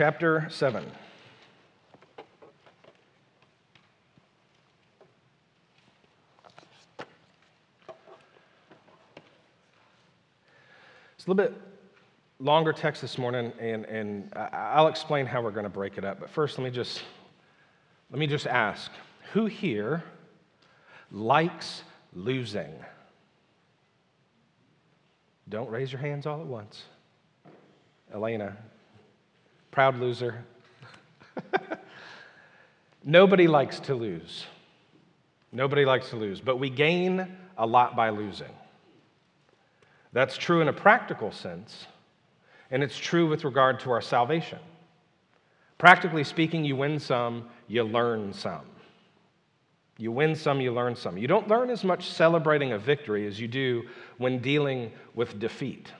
chapter 7. It's a little bit longer text this morning, and, and I'll explain how we're going to break it up. But first, let me just let me just ask: Who here likes losing? Don't raise your hands all at once. Elena, proud loser. Nobody likes to lose. Nobody likes to lose, but we gain a lot by losing. That's true in a practical sense, and it's true with regard to our salvation. Practically speaking, you win some, you learn some. You win some, you learn some. You don't learn as much celebrating a victory as you do when dealing with defeat.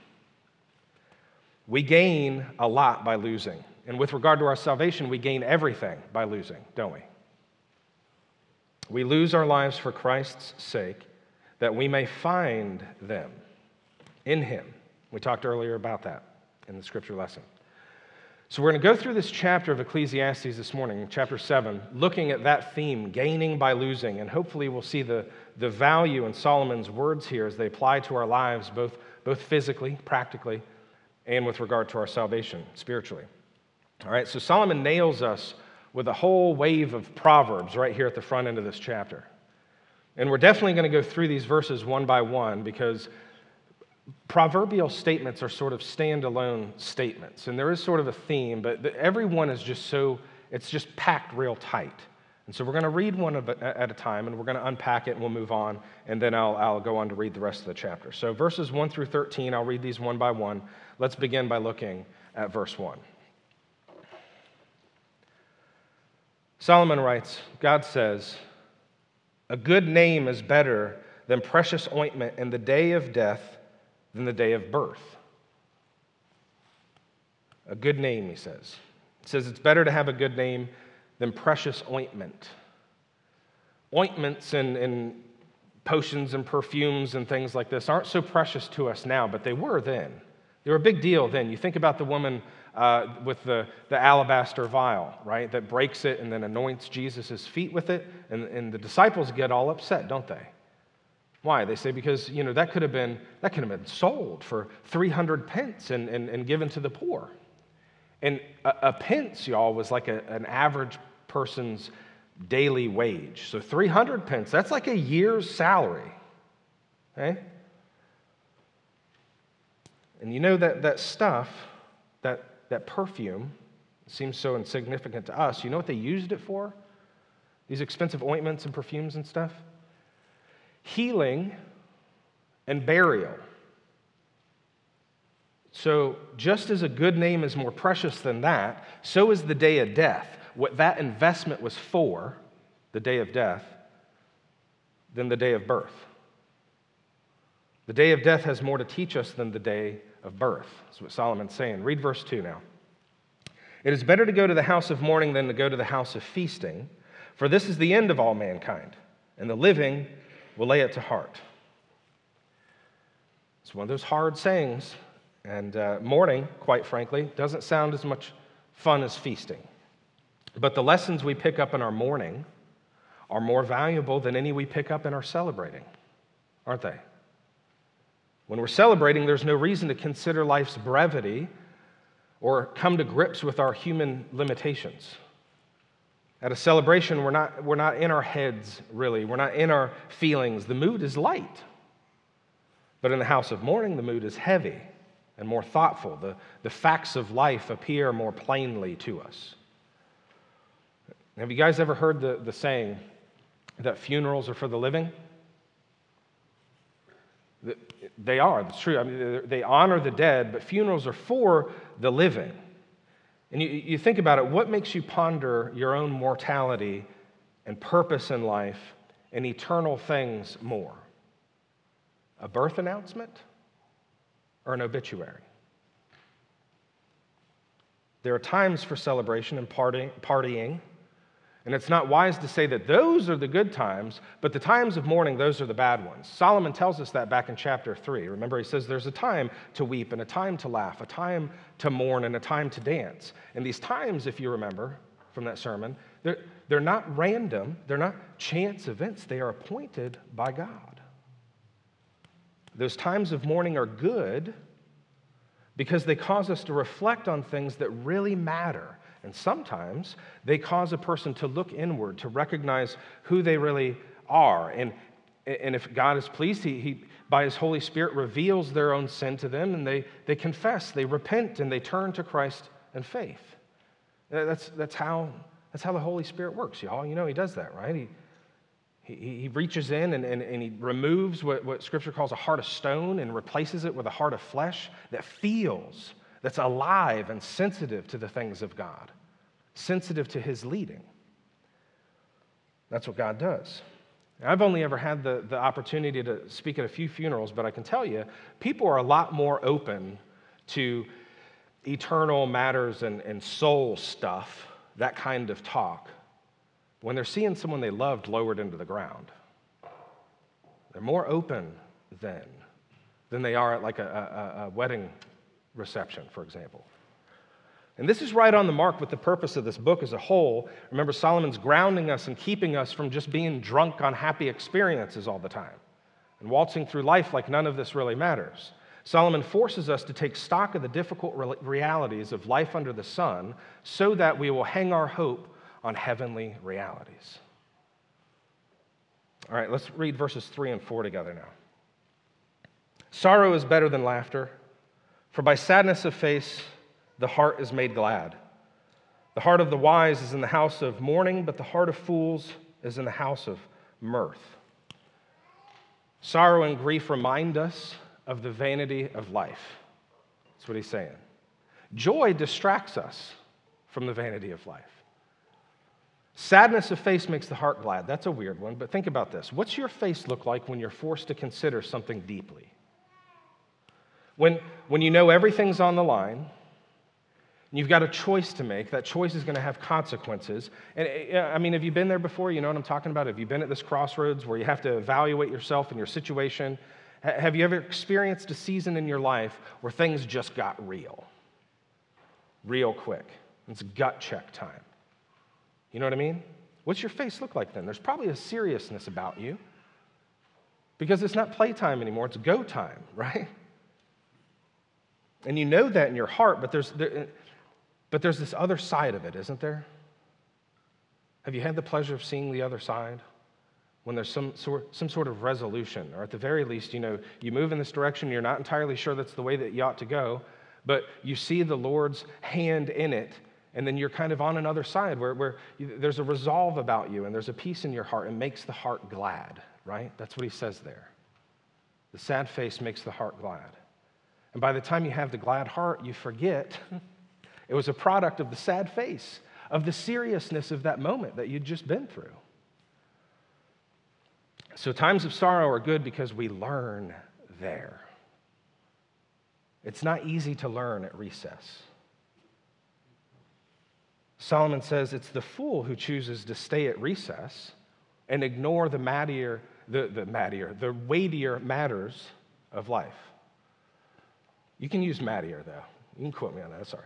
We gain a lot by losing. And with regard to our salvation, we gain everything by losing, don't we? We lose our lives for Christ's sake that we may find them in Him. We talked earlier about that in the scripture lesson. So, we're going to go through this chapter of Ecclesiastes this morning, chapter 7, looking at that theme, gaining by losing. And hopefully, we'll see the, the value in Solomon's words here as they apply to our lives, both, both physically, practically, and with regard to our salvation spiritually. All right, so Solomon nails us with a whole wave of proverbs right here at the front end of this chapter. And we're definitely going to go through these verses one by one because proverbial statements are sort of standalone statements, and there is sort of a theme, but every one is just so, it's just packed real tight. And so we're going to read one at a time, and we're going to unpack it, and we'll move on, and then I'll, I'll go on to read the rest of the chapter. So verses 1 through 13, I'll read these one by one. Let's begin by looking at verse 1. Solomon writes, God says, A good name is better than precious ointment in the day of death than the day of birth. A good name, he says. He says it's better to have a good name than precious ointment. Ointments and, and potions and perfumes and things like this aren't so precious to us now, but they were then. They were a big deal then. You think about the woman uh, with the, the alabaster vial, right, that breaks it and then anoints Jesus' feet with it, and, and the disciples get all upset, don't they? Why? They say because you know that could have been that could have been sold for 300 pence and, and, and given to the poor. And a, a pence, y'all, was like a, an average person's daily wage. So 300 pence, that's like a year's salary. Okay? And you know that, that stuff, that, that perfume, seems so insignificant to us. You know what they used it for? These expensive ointments and perfumes and stuff? healing, and burial. So, just as a good name is more precious than that, so is the day of death. What that investment was for, the day of death, than the day of birth. The day of death has more to teach us than the day of birth. That's what Solomon's saying. Read verse 2 now. It is better to go to the house of mourning than to go to the house of feasting, for this is the end of all mankind, and the living will lay it to heart. It's one of those hard sayings, and uh, mourning, quite frankly, doesn't sound as much fun as feasting. But the lessons we pick up in our mourning are more valuable than any we pick up in our celebrating, aren't they? When we're celebrating, there's no reason to consider life's brevity or come to grips with our human limitations. At a celebration, we're not, we're not in our heads, really. We're not in our feelings. The mood is light. But in the house of mourning, the mood is heavy and more thoughtful. The, the facts of life appear more plainly to us. Have you guys ever heard the, the saying that funerals are for the living? They are, it's true. I mean, they honor the dead, but funerals are for the living. And you, you think about it, what makes you ponder your own mortality and purpose in life and eternal things more? A birth announcement or an obituary? There are times for celebration and party, partying And it's not wise to say that those are the good times, but the times of mourning, those are the bad ones. Solomon tells us that back in chapter 3. Remember, he says there's a time to weep and a time to laugh, a time to mourn and a time to dance. And these times, if you remember from that sermon, they're, they're not random, they're not chance events, they are appointed by God. Those times of mourning are good because they cause us to reflect on things that really matter and sometimes they cause a person to look inward, to recognize who they really are. And, and if God is pleased, he, he, by His Holy Spirit, reveals their own sin to them, and they, they confess, they repent, and they turn to Christ in faith. That's, that's, how, that's how the Holy Spirit works, y'all. You know, He does that, right? He, he, he reaches in and, and, and he removes what, what Scripture calls a heart of stone and replaces it with a heart of flesh that feels that's alive and sensitive to the things of God, sensitive to His leading. That's what God does. I've only ever had the, the opportunity to speak at a few funerals, but I can tell you, people are a lot more open to eternal matters and, and soul stuff, that kind of talk, when they're seeing someone they loved lowered into the ground. They're more open then than they are at like a, a, a wedding reception, for example. And this is right on the mark with the purpose of this book as a whole. Remember, Solomon's grounding us and keeping us from just being drunk on happy experiences all the time and waltzing through life like none of this really matters. Solomon forces us to take stock of the difficult realities of life under the sun so that we will hang our hope on heavenly realities. All right, let's read verses 3 and 4 together now. Sorrow is better than laughter for by sadness of face, the heart is made glad. The heart of the wise is in the house of mourning, but the heart of fools is in the house of mirth. Sorrow and grief remind us of the vanity of life. That's what he's saying. Joy distracts us from the vanity of life. Sadness of face makes the heart glad. That's a weird one, but think about this. What's your face look like when you're forced to consider something deeply? When, when you know everything's on the line, and you've got a choice to make, that choice is going to have consequences. And uh, I mean, have you been there before? You know what I'm talking about? Have you been at this crossroads where you have to evaluate yourself and your situation? Have you ever experienced a season in your life where things just got real? Real quick. It's gut check time. You know what I mean? What's your face look like then? There's probably a seriousness about you because it's not playtime anymore, it's go time, right? And you know that in your heart, but there's, there, but there's this other side of it, isn't there? Have you had the pleasure of seeing the other side? When there's some sort, some sort of resolution, or at the very least, you know, you move in this direction, you're not entirely sure that's the way that you ought to go, but you see the Lord's hand in it, and then you're kind of on another side where, where you, there's a resolve about you and there's a peace in your heart and makes the heart glad, right? That's what he says there. The sad face makes the heart glad. And by the time you have the glad heart, you forget it was a product of the sad face, of the seriousness of that moment that you'd just been through. So, times of sorrow are good because we learn there. It's not easy to learn at recess. Solomon says it's the fool who chooses to stay at recess and ignore the mattier, the, the mattier, the weightier matters of life. You can use Mattier, though. You can quote me on that. Right.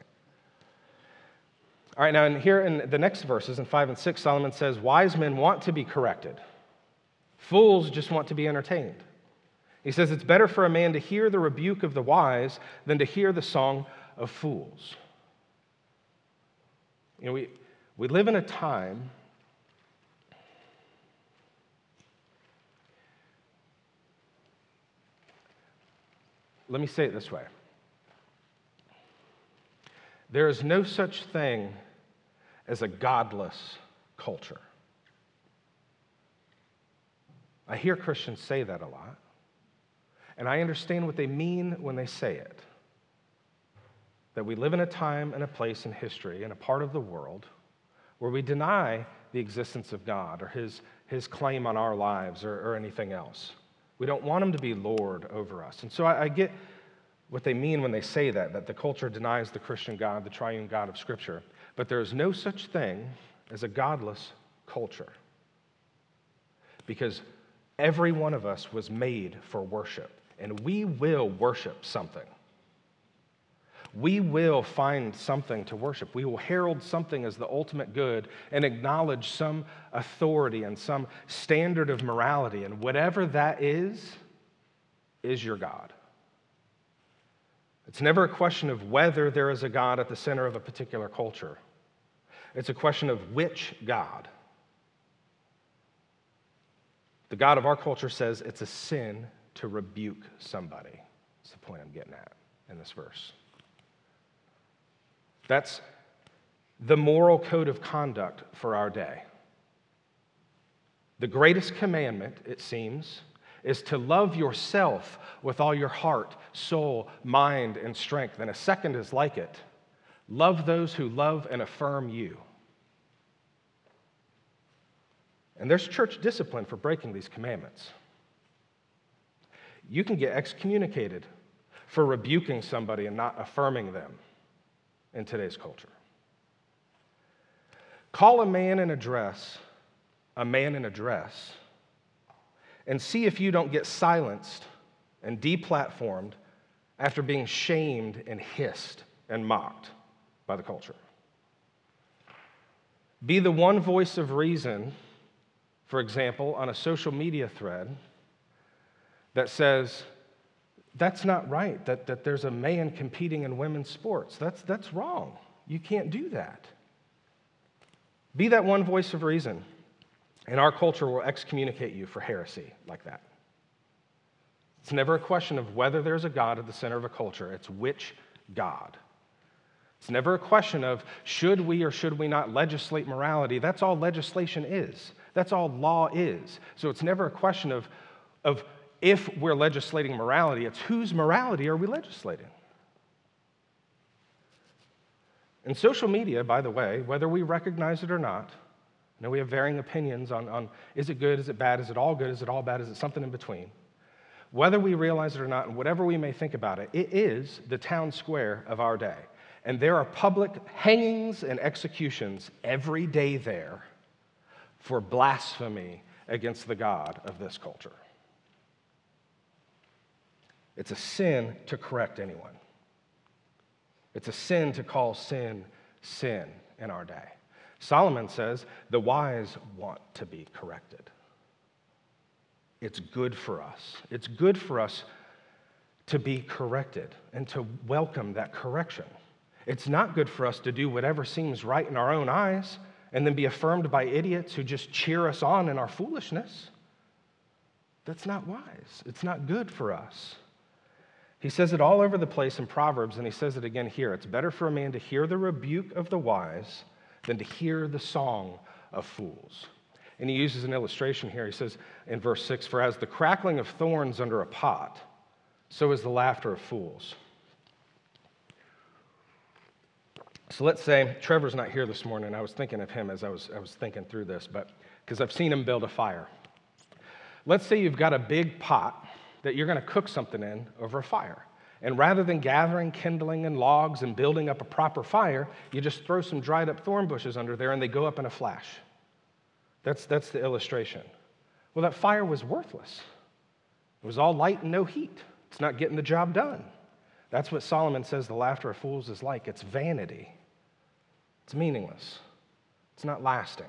All right, now in here in the next verses, in 5 and 6, Solomon says, Wise men want to be corrected, fools just want to be entertained. He says, It's better for a man to hear the rebuke of the wise than to hear the song of fools. You know, we, we live in a time let me say it this way there is no such thing as a godless culture. I hear Christians say that a lot, and I understand what they mean when they say it. That we live in a time and a place in history, in a part of the world, where we deny the existence of God or his, his claim on our lives or, or anything else. We don't want him to be Lord over us. And so I, I get what they mean when they say that, that the culture denies the Christian God, the triune God of Scripture. But there is no such thing as a godless culture. Because every one of us was made for worship, and we will worship something. We will find something to worship. We will herald something as the ultimate good and acknowledge some authority and some standard of morality. And whatever that is, is your God. It's never a question of whether there is a God at the center of a particular culture, it's a question of which God. The God of our culture says it's a sin to rebuke somebody. That's the point I'm getting at in this verse. That's the moral code of conduct for our day. The greatest commandment, it seems, is to love yourself with all your heart, soul, mind, and strength. And a second is like it love those who love and affirm you. And there's church discipline for breaking these commandments. You can get excommunicated for rebuking somebody and not affirming them in today's culture. Call a man in a dress a man in a dress and see if you don't get silenced and deplatformed after being shamed and hissed and mocked by the culture. Be the one voice of reason, for example, on a social media thread that says, that's not right, that, that there's a man competing in women's sports. That's, that's wrong. You can't do that. Be that one voice of reason, and our culture will excommunicate you for heresy like that. It's never a question of whether there's a God at the center of a culture, it's which God. It's never a question of should we or should we not legislate morality. That's all legislation is. That's all law is. So it's never a question of, of if we're legislating morality, it's whose morality are we legislating? And social media, by the way, whether we recognize it or not, I know we have varying opinions on, on is it good, is it bad, is it all good, is it all bad, is it something in between? Whether we realize it or not, and whatever we may think about it, it is the town square of our day. And there are public hangings and executions every day there for blasphemy against the God of this culture. It's a sin to correct anyone. It's a sin to call sin sin in our day. Solomon says the wise want to be corrected. It's good for us. It's good for us to be corrected and to welcome that correction. It's not good for us to do whatever seems right in our own eyes and then be affirmed by idiots who just cheer us on in our foolishness. That's not wise. It's not good for us. He says it all over the place in Proverbs, and he says it again here. It's better for a man to hear the rebuke of the wise than to hear the song of fools. And he uses an illustration here. He says in verse 6 For as the crackling of thorns under a pot, so is the laughter of fools. So let's say Trevor's not here this morning. I was thinking of him as I was, I was thinking through this, but because I've seen him build a fire. Let's say you've got a big pot that you're going to cook something in over a fire. And rather than gathering kindling and logs and building up a proper fire, you just throw some dried up thorn bushes under there and they go up in a flash. That's, that's the illustration. Well, that fire was worthless. It was all light and no heat. It's not getting the job done. That's what Solomon says the laughter of fools is like it's vanity, it's meaningless, it's not lasting.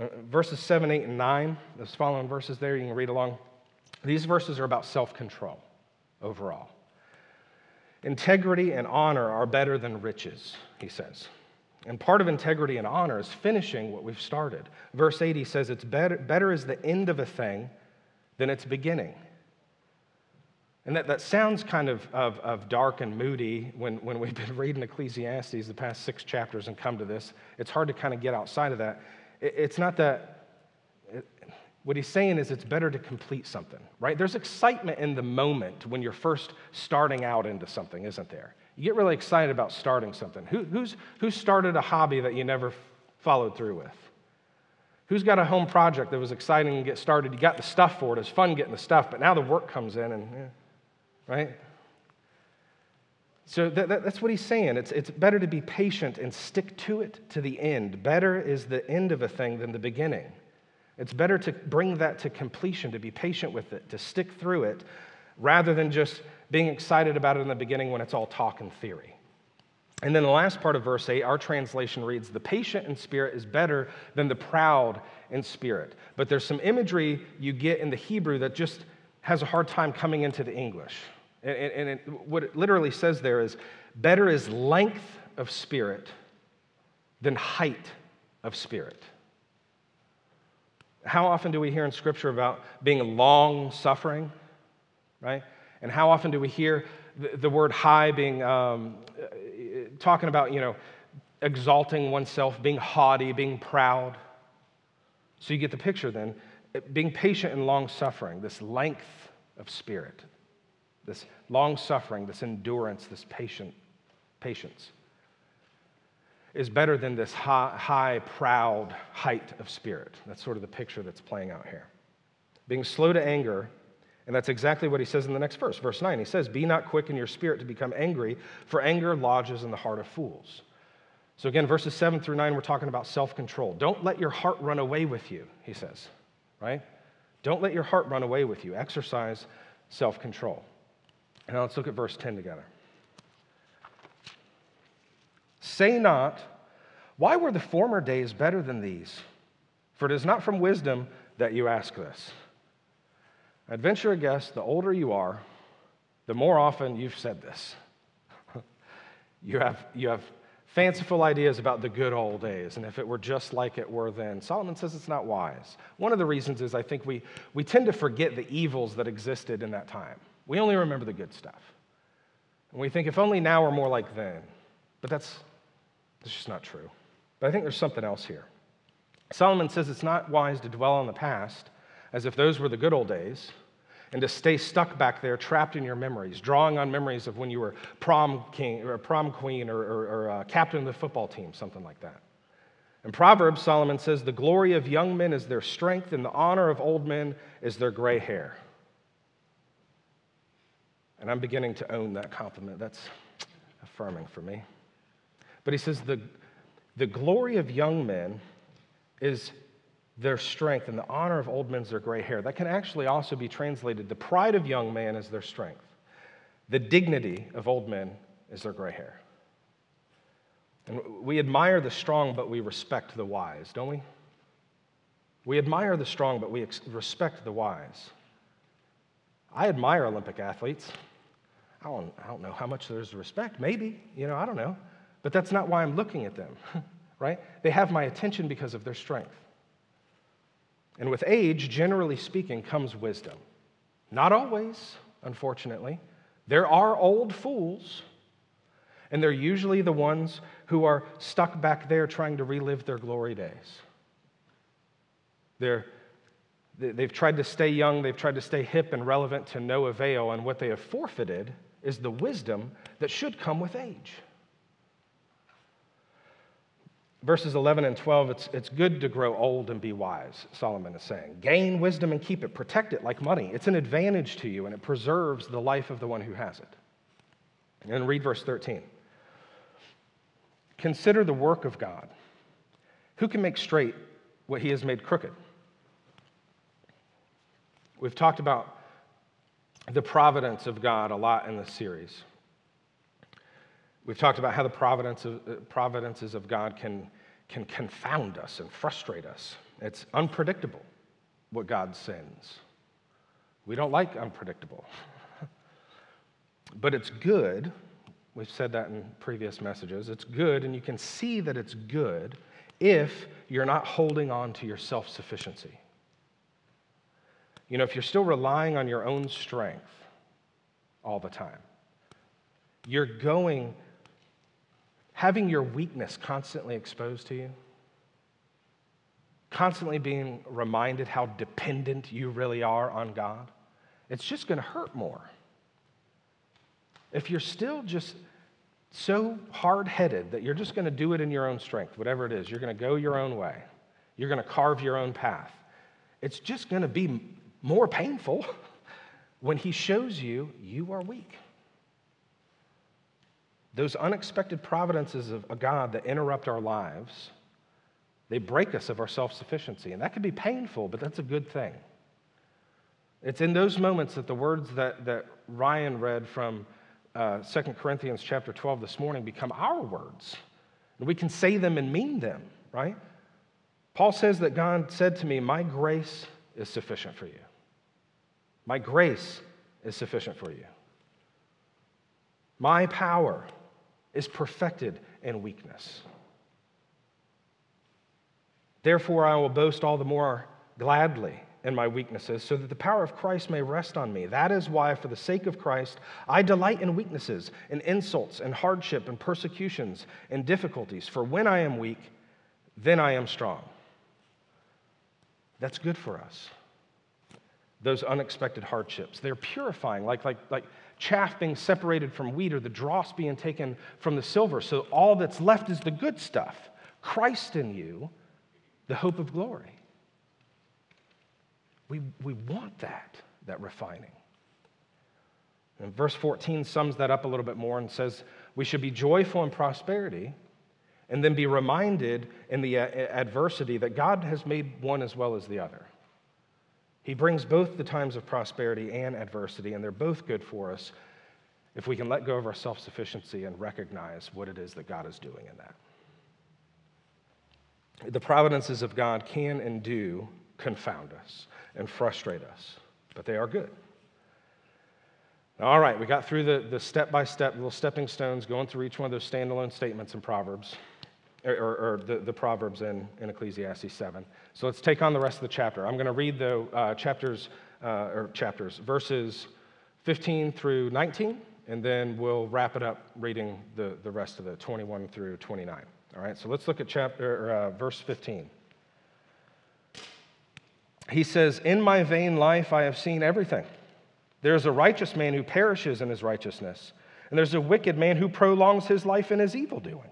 Uh, verses 7, 8, and 9, those following verses there, you can read along. These verses are about self control overall. Integrity and honor are better than riches, he says. And part of integrity and honor is finishing what we've started. Verse 80 says, It's better, better is the end of a thing than its beginning. And that, that sounds kind of, of, of dark and moody when, when we've been reading Ecclesiastes the past six chapters and come to this. It's hard to kind of get outside of that. It, it's not that what he's saying is it's better to complete something, right? There's excitement in the moment when you're first starting out into something, isn't there? You get really excited about starting something. Who, who's, who started a hobby that you never followed through with? Who's got a home project that was exciting to get started? You got the stuff for it. It's fun getting the stuff, but now the work comes in and, yeah, right? So that, that, that's what he's saying. It's, it's better to be patient and stick to it to the end. Better is the end of a thing than the beginning. It's better to bring that to completion, to be patient with it, to stick through it, rather than just being excited about it in the beginning when it's all talk and theory. And then the last part of verse 8, our translation reads, The patient in spirit is better than the proud in spirit. But there's some imagery you get in the Hebrew that just has a hard time coming into the English. And, and it, what it literally says there is, Better is length of spirit than height of spirit. How often do we hear in Scripture about being long suffering, right? And how often do we hear the, the word high being um, talking about, you know, exalting oneself, being haughty, being proud? So you get the picture then. Being patient and long suffering, this length of spirit, this long suffering, this endurance, this patient, patience is better than this high, high, proud height of spirit. That's sort of the picture that's playing out here. Being slow to anger, and that's exactly what he says in the next verse. Verse 9, he says, Be not quick in your spirit to become angry, for anger lodges in the heart of fools. So again, verses 7 through 9, we're talking about self control. Don't let your heart run away with you, he says, right? Don't let your heart run away with you. Exercise self control. Now let's look at verse 10 together. Say not, Why were the former days better than these? For it is not from wisdom that you ask this. I'd venture a guess the older you are, the more often you've said this. you, have, you have fanciful ideas about the good old days and if it were just like it were then. Solomon says it's not wise. One of the reasons is I think we, we tend to forget the evils that existed in that time. We only remember the good stuff. And we think if only now we're more like then. But that's it's just not true. But I think there's something else here. Solomon says it's not wise to dwell on the past as if those were the good old days and to stay stuck back there, trapped in your memories, drawing on memories of when you were prom king or prom queen or, or, or uh, captain of the football team, something like that. In Proverbs, Solomon says, The glory of young men is their strength, and the honor of old men is their gray hair. And I'm beginning to own that compliment. That's affirming for me. But he says the, the glory of young men is their strength, and the honor of old men is their gray hair. That can actually also be translated the pride of young men is their strength, the dignity of old men is their gray hair. And we admire the strong, but we respect the wise, don't we? We admire the strong, but we ex- respect the wise. I admire Olympic athletes. I don't, I don't know how much there's respect. Maybe, you know, I don't know. But that's not why I'm looking at them, right? They have my attention because of their strength. And with age, generally speaking, comes wisdom. Not always, unfortunately. There are old fools, and they're usually the ones who are stuck back there trying to relive their glory days. They're, they've tried to stay young, they've tried to stay hip and relevant to no avail, and what they have forfeited is the wisdom that should come with age verses 11 and 12, it's, it's good to grow old and be wise, Solomon is saying. Gain wisdom and keep it, protect it like money. It's an advantage to you, and it preserves the life of the one who has it. And read verse 13. Consider the work of God. Who can make straight what he has made crooked? We've talked about the providence of God a lot in this series. We've talked about how the providence of, uh, providences of God can, can confound us and frustrate us. It's unpredictable what God sends. We don't like unpredictable. but it's good. We've said that in previous messages. It's good, and you can see that it's good if you're not holding on to your self sufficiency. You know, if you're still relying on your own strength all the time, you're going having your weakness constantly exposed to you, constantly being reminded how dependent you really are on God, it's just going to hurt more. If you're still just so hard headed that you're just going to do it in your own strength, whatever it is, you're going to go your own way, you're going to carve your own path, it's just going to be more painful when He shows you you are weak. Those unexpected providences of a God that interrupt our lives, they break us of our self sufficiency. And that can be painful, but that's a good thing. It's in those moments that the words that, that Ryan read from uh, 2 Corinthians chapter 12 this morning become our words. And we can say them and mean them, right? Paul says that God said to me, My grace is sufficient for you. My grace is sufficient for you. My power is perfected in weakness. Therefore, I will boast all the more gladly in my weaknesses, so that the power of Christ may rest on me. That is why, for the sake of Christ, I delight in weaknesses, in insults, and hardship, and persecutions, and difficulties. For when I am weak, then I am strong. That's good for us. Those unexpected hardships. They're purifying, like, like, like chaff being separated from wheat or the dross being taken from the silver. So all that's left is the good stuff Christ in you, the hope of glory. We, we want that, that refining. And verse 14 sums that up a little bit more and says, We should be joyful in prosperity and then be reminded in the adversity that God has made one as well as the other. He brings both the times of prosperity and adversity, and they're both good for us if we can let go of our self sufficiency and recognize what it is that God is doing in that. The providences of God can and do confound us and frustrate us, but they are good. All right, we got through the, the step-by-step little stepping stones going through each one of those standalone statements in Proverbs, or, or, the, the Proverbs in, in Ecclesiastes 7. So let's take on the rest of the chapter. I'm going to read the uh, chapters, uh, or chapters, verses 15 through 19, and then we'll wrap it up reading the, the rest of the 21 through 29. All right, so let's look at chapter, uh, verse 15 he says, In my vain life I have seen everything. There is a righteous man who perishes in his righteousness, and there's a wicked man who prolongs his life in his evil doing.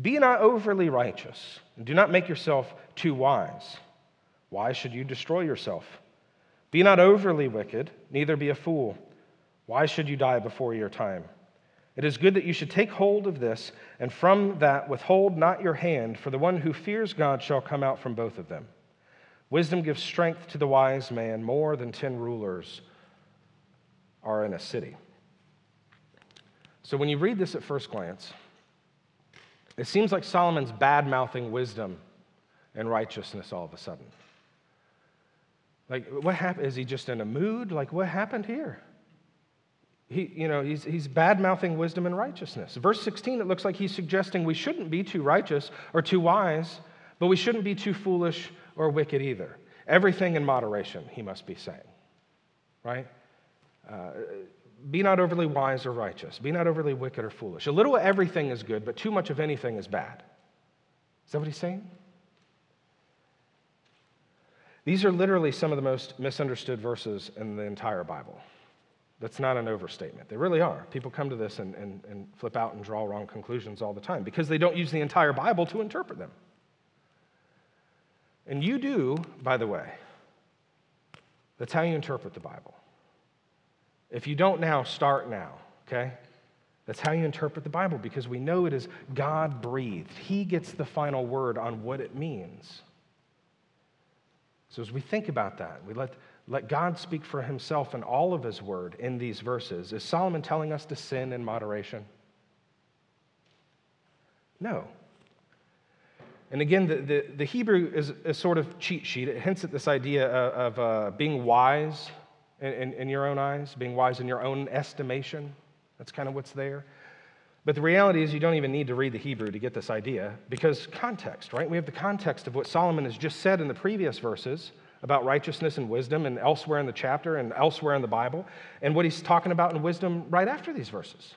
Be not overly righteous, and do not make yourself too wise. Why should you destroy yourself? Be not overly wicked, neither be a fool. Why should you die before your time? It is good that you should take hold of this, and from that withhold not your hand, for the one who fears God shall come out from both of them. Wisdom gives strength to the wise man more than 10 rulers are in a city. So when you read this at first glance, it seems like Solomon's bad mouthing wisdom and righteousness all of a sudden. Like, what happened? Is he just in a mood? Like, what happened here? He, you know, he's, he's bad mouthing wisdom and righteousness. Verse 16, it looks like he's suggesting we shouldn't be too righteous or too wise, but we shouldn't be too foolish or wicked either. Everything in moderation, he must be saying, right? Uh, be not overly wise or righteous. Be not overly wicked or foolish. A little of everything is good, but too much of anything is bad. Is that what he's saying? These are literally some of the most misunderstood verses in the entire Bible. That's not an overstatement. They really are. People come to this and, and, and flip out and draw wrong conclusions all the time because they don't use the entire Bible to interpret them. And you do, by the way. That's how you interpret the Bible. If you don't now, start now, okay? That's how you interpret the Bible because we know it is God breathed. He gets the final word on what it means. So as we think about that, we let, let God speak for himself and all of his word in these verses. Is Solomon telling us to sin in moderation? No. And again, the, the, the Hebrew is a sort of cheat sheet. It hints at this idea of, of uh, being wise in, in, in your own eyes, being wise in your own estimation. That's kind of what's there. But the reality is, you don't even need to read the Hebrew to get this idea because context, right? We have the context of what Solomon has just said in the previous verses about righteousness and wisdom and elsewhere in the chapter and elsewhere in the Bible, and what he's talking about in wisdom right after these verses.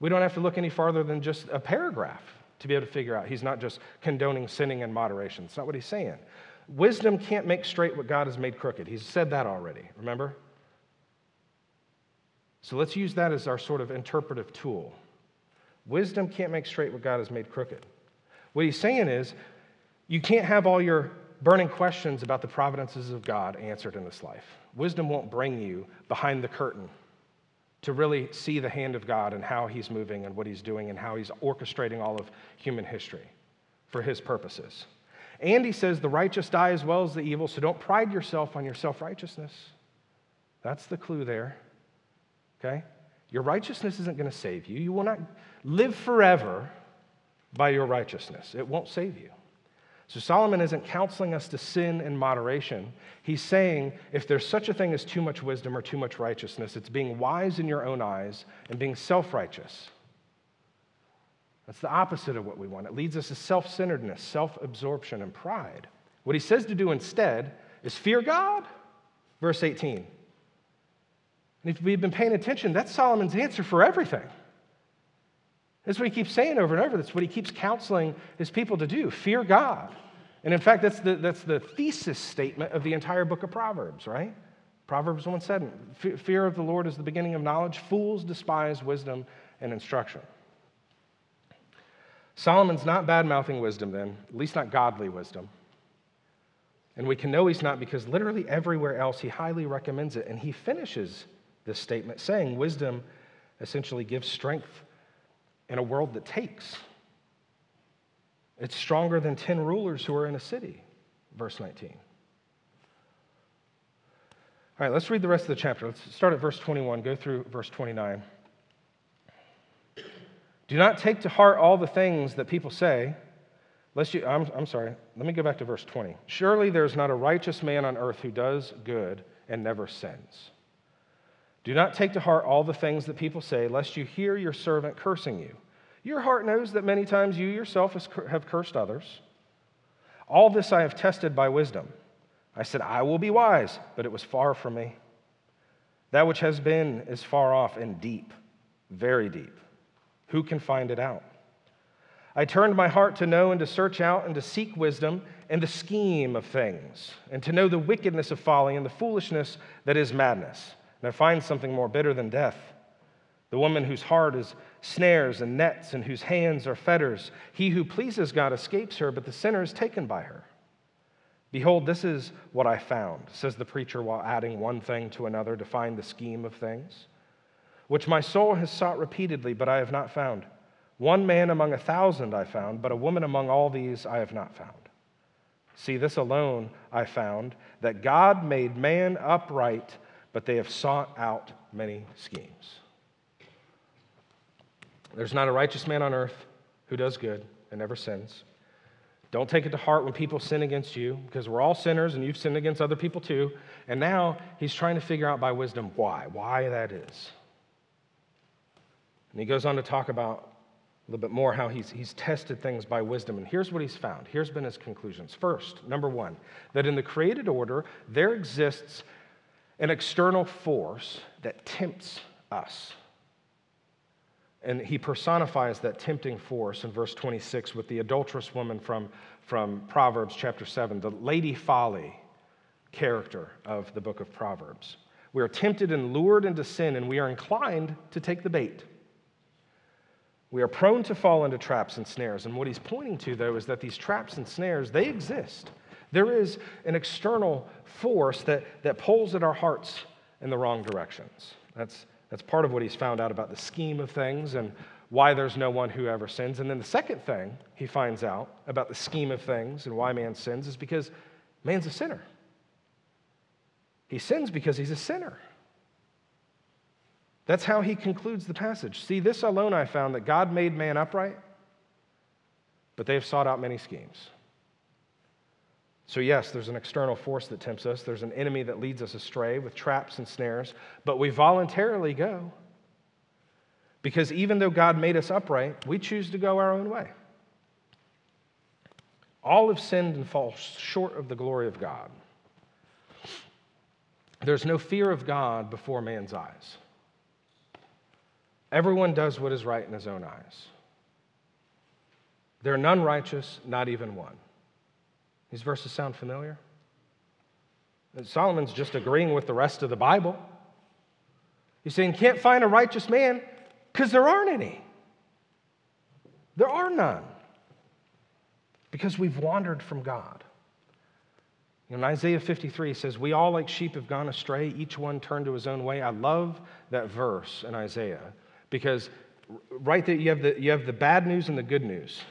We don't have to look any farther than just a paragraph to be able to figure out. He's not just condoning sinning in moderation. It's not what he's saying. Wisdom can't make straight what God has made crooked. He's said that already, remember? So let's use that as our sort of interpretive tool. Wisdom can't make straight what God has made crooked. What he's saying is, you can't have all your burning questions about the providences of God answered in this life. Wisdom won't bring you behind the curtain to really see the hand of God and how he's moving and what he's doing and how he's orchestrating all of human history for his purposes. And he says the righteous die as well as the evil, so don't pride yourself on your self righteousness. That's the clue there. Okay? Your righteousness isn't going to save you. You will not live forever by your righteousness, it won't save you. So Solomon isn't counseling us to sin in moderation. He's saying if there's such a thing as too much wisdom or too much righteousness, it's being wise in your own eyes and being self righteous. That's the opposite of what we want. It leads us to self centeredness, self absorption, and pride. What he says to do instead is fear God. Verse 18. And if we've been paying attention, that's Solomon's answer for everything. That's what he keeps saying over and over. That's what he keeps counseling his people to do fear God. And in fact, that's the, that's the thesis statement of the entire book of Proverbs, right? Proverbs 1 7. Fear of the Lord is the beginning of knowledge. Fools despise wisdom and instruction. Solomon's not bad mouthing wisdom, then, at least not godly wisdom. And we can know he's not because literally everywhere else he highly recommends it. And he finishes this statement saying wisdom essentially gives strength in a world that takes. It's stronger than 10 rulers who are in a city, verse 19. All right, let's read the rest of the chapter. Let's start at verse 21, go through verse 29. Do not take to heart all the things that people say, lest you, I'm, I'm sorry, let me go back to verse 20. Surely there's not a righteous man on earth who does good and never sins. Do not take to heart all the things that people say, lest you hear your servant cursing you. Your heart knows that many times you yourself have cursed others. All this I have tested by wisdom. I said, I will be wise, but it was far from me. That which has been is far off and deep, very deep. Who can find it out? I turned my heart to know and to search out and to seek wisdom and the scheme of things, and to know the wickedness of folly and the foolishness that is madness. I find something more bitter than death the woman whose heart is snares and nets and whose hands are fetters. He who pleases God escapes her, but the sinner is taken by her. Behold, this is what I found, says the preacher while adding one thing to another to find the scheme of things, which my soul has sought repeatedly, but I have not found. One man among a thousand I found, but a woman among all these I have not found. See, this alone I found, that God made man upright, but they have sought out many schemes. There's not a righteous man on earth who does good and never sins. Don't take it to heart when people sin against you, because we're all sinners and you've sinned against other people too. And now he's trying to figure out by wisdom why, why that is. And he goes on to talk about a little bit more how he's, he's tested things by wisdom. And here's what he's found. Here's been his conclusions. First, number one, that in the created order, there exists an external force that tempts us. And he personifies that tempting force in verse 26 with the adulterous woman from, from Proverbs chapter 7, the Lady Folly character of the book of Proverbs. We are tempted and lured into sin, and we are inclined to take the bait. We are prone to fall into traps and snares. And what he's pointing to, though, is that these traps and snares, they exist. There is an external force that, that pulls at our hearts in the wrong directions. That's, that's part of what he's found out about the scheme of things and why there's no one who ever sins. And then the second thing he finds out about the scheme of things and why man sins is because man's a sinner. He sins because he's a sinner. That's how he concludes the passage. See, this alone I found that God made man upright, but they have sought out many schemes. So, yes, there's an external force that tempts us, there's an enemy that leads us astray with traps and snares, but we voluntarily go. Because even though God made us upright, we choose to go our own way. All have sinned and fall short of the glory of God. There's no fear of God before man's eyes. Everyone does what is right in his own eyes. There are none righteous, not even one. These verses sound familiar? Solomon's just agreeing with the rest of the Bible. He's saying, can't find a righteous man because there aren't any. There are none because we've wandered from God. In Isaiah 53 says, We all like sheep have gone astray, each one turned to his own way. I love that verse in Isaiah because right there you have the, you have the bad news and the good news.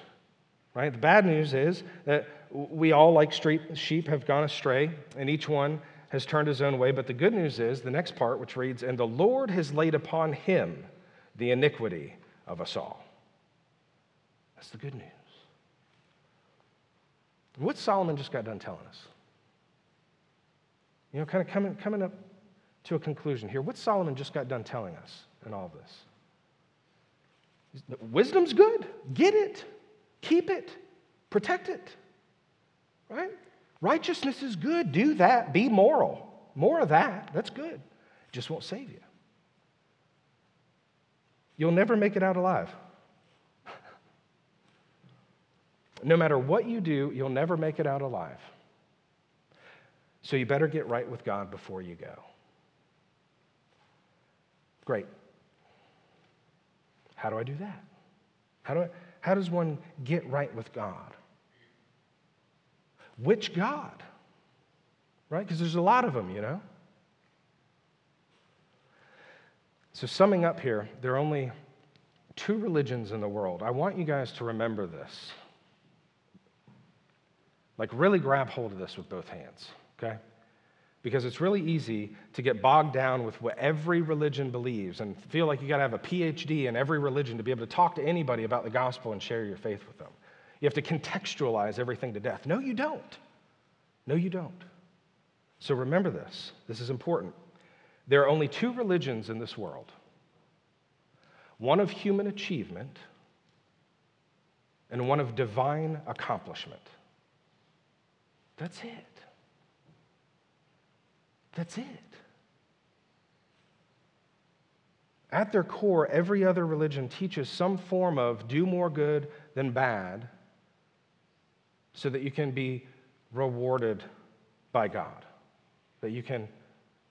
Right? The bad news is that we all, like sheep, have gone astray, and each one has turned his own way. But the good news is the next part, which reads, And the Lord has laid upon him the iniquity of us all. That's the good news. What Solomon just got done telling us? You know, kind of coming, coming up to a conclusion here. What Solomon just got done telling us in all of this? Wisdom's good. Get it. Keep it. Protect it. Right? Righteousness is good. Do that. Be moral. More of that. That's good. It just won't save you. You'll never make it out alive. no matter what you do, you'll never make it out alive. So you better get right with God before you go. Great. How do I do that? How, do I, how does one get right with God? Which God? Right? Because there's a lot of them, you know? So, summing up here, there are only two religions in the world. I want you guys to remember this. Like, really grab hold of this with both hands, okay? Because it's really easy to get bogged down with what every religion believes and feel like you got to have a PhD in every religion to be able to talk to anybody about the gospel and share your faith with them. You have to contextualize everything to death. No, you don't. No, you don't. So remember this. This is important. There are only two religions in this world one of human achievement and one of divine accomplishment. That's it. That's it. At their core, every other religion teaches some form of do more good than bad so that you can be rewarded by God, that you can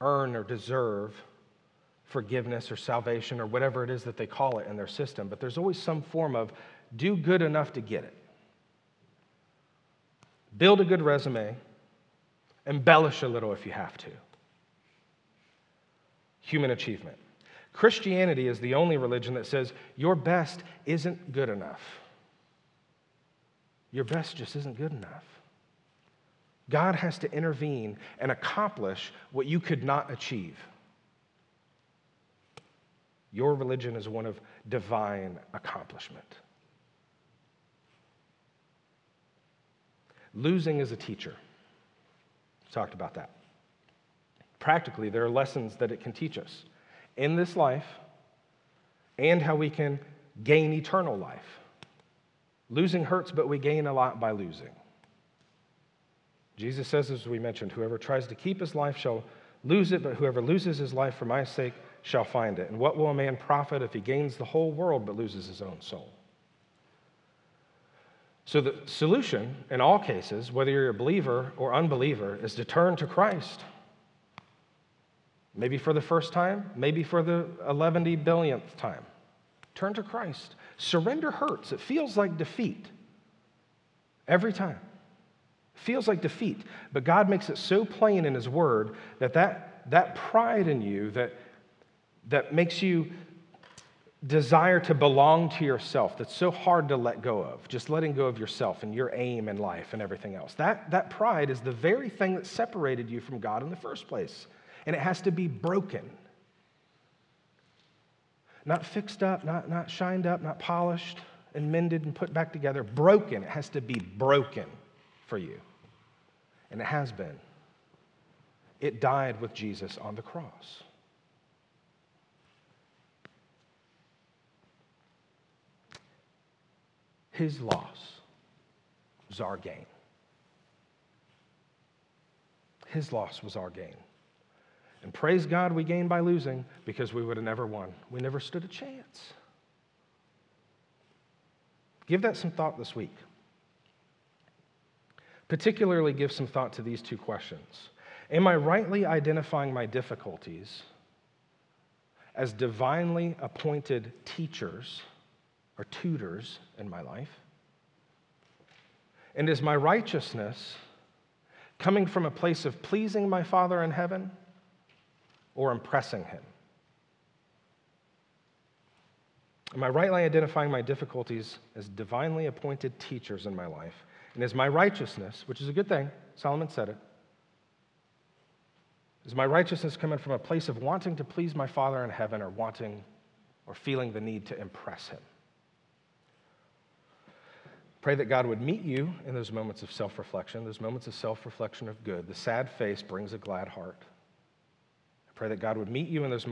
earn or deserve forgiveness or salvation or whatever it is that they call it in their system. But there's always some form of do good enough to get it. Build a good resume, embellish a little if you have to human achievement. Christianity is the only religion that says your best isn't good enough. Your best just isn't good enough. God has to intervene and accomplish what you could not achieve. Your religion is one of divine accomplishment. Losing as a teacher. We talked about that. Practically, there are lessons that it can teach us in this life and how we can gain eternal life. Losing hurts, but we gain a lot by losing. Jesus says, as we mentioned, whoever tries to keep his life shall lose it, but whoever loses his life for my sake shall find it. And what will a man profit if he gains the whole world but loses his own soul? So, the solution in all cases, whether you're a believer or unbeliever, is to turn to Christ. Maybe for the first time, maybe for the 11 billionth time. Turn to Christ. Surrender hurts. It feels like defeat every time. It feels like defeat. But God makes it so plain in His Word that that, that pride in you that, that makes you desire to belong to yourself that's so hard to let go of, just letting go of yourself and your aim in life and everything else. That, that pride is the very thing that separated you from God in the first place and it has to be broken. Not fixed up, not, not shined up, not polished and mended and put back together. Broken. It has to be broken for you. And it has been. It died with Jesus on the cross. His loss was our gain. His loss was our gain. And praise God we gained by losing because we would have never won. We never stood a chance. Give that some thought this week. Particularly, give some thought to these two questions Am I rightly identifying my difficulties as divinely appointed teachers or tutors in my life? And is my righteousness coming from a place of pleasing my Father in heaven or impressing him? Am I rightly identifying my difficulties as divinely appointed teachers in my life? And is my righteousness, which is a good thing, Solomon said it, is my righteousness coming from a place of wanting to please my Father in heaven or wanting or feeling the need to impress him? Pray that God would meet you in those moments of self reflection, those moments of self reflection of good. The sad face brings a glad heart. Pray that God would meet you in those moments.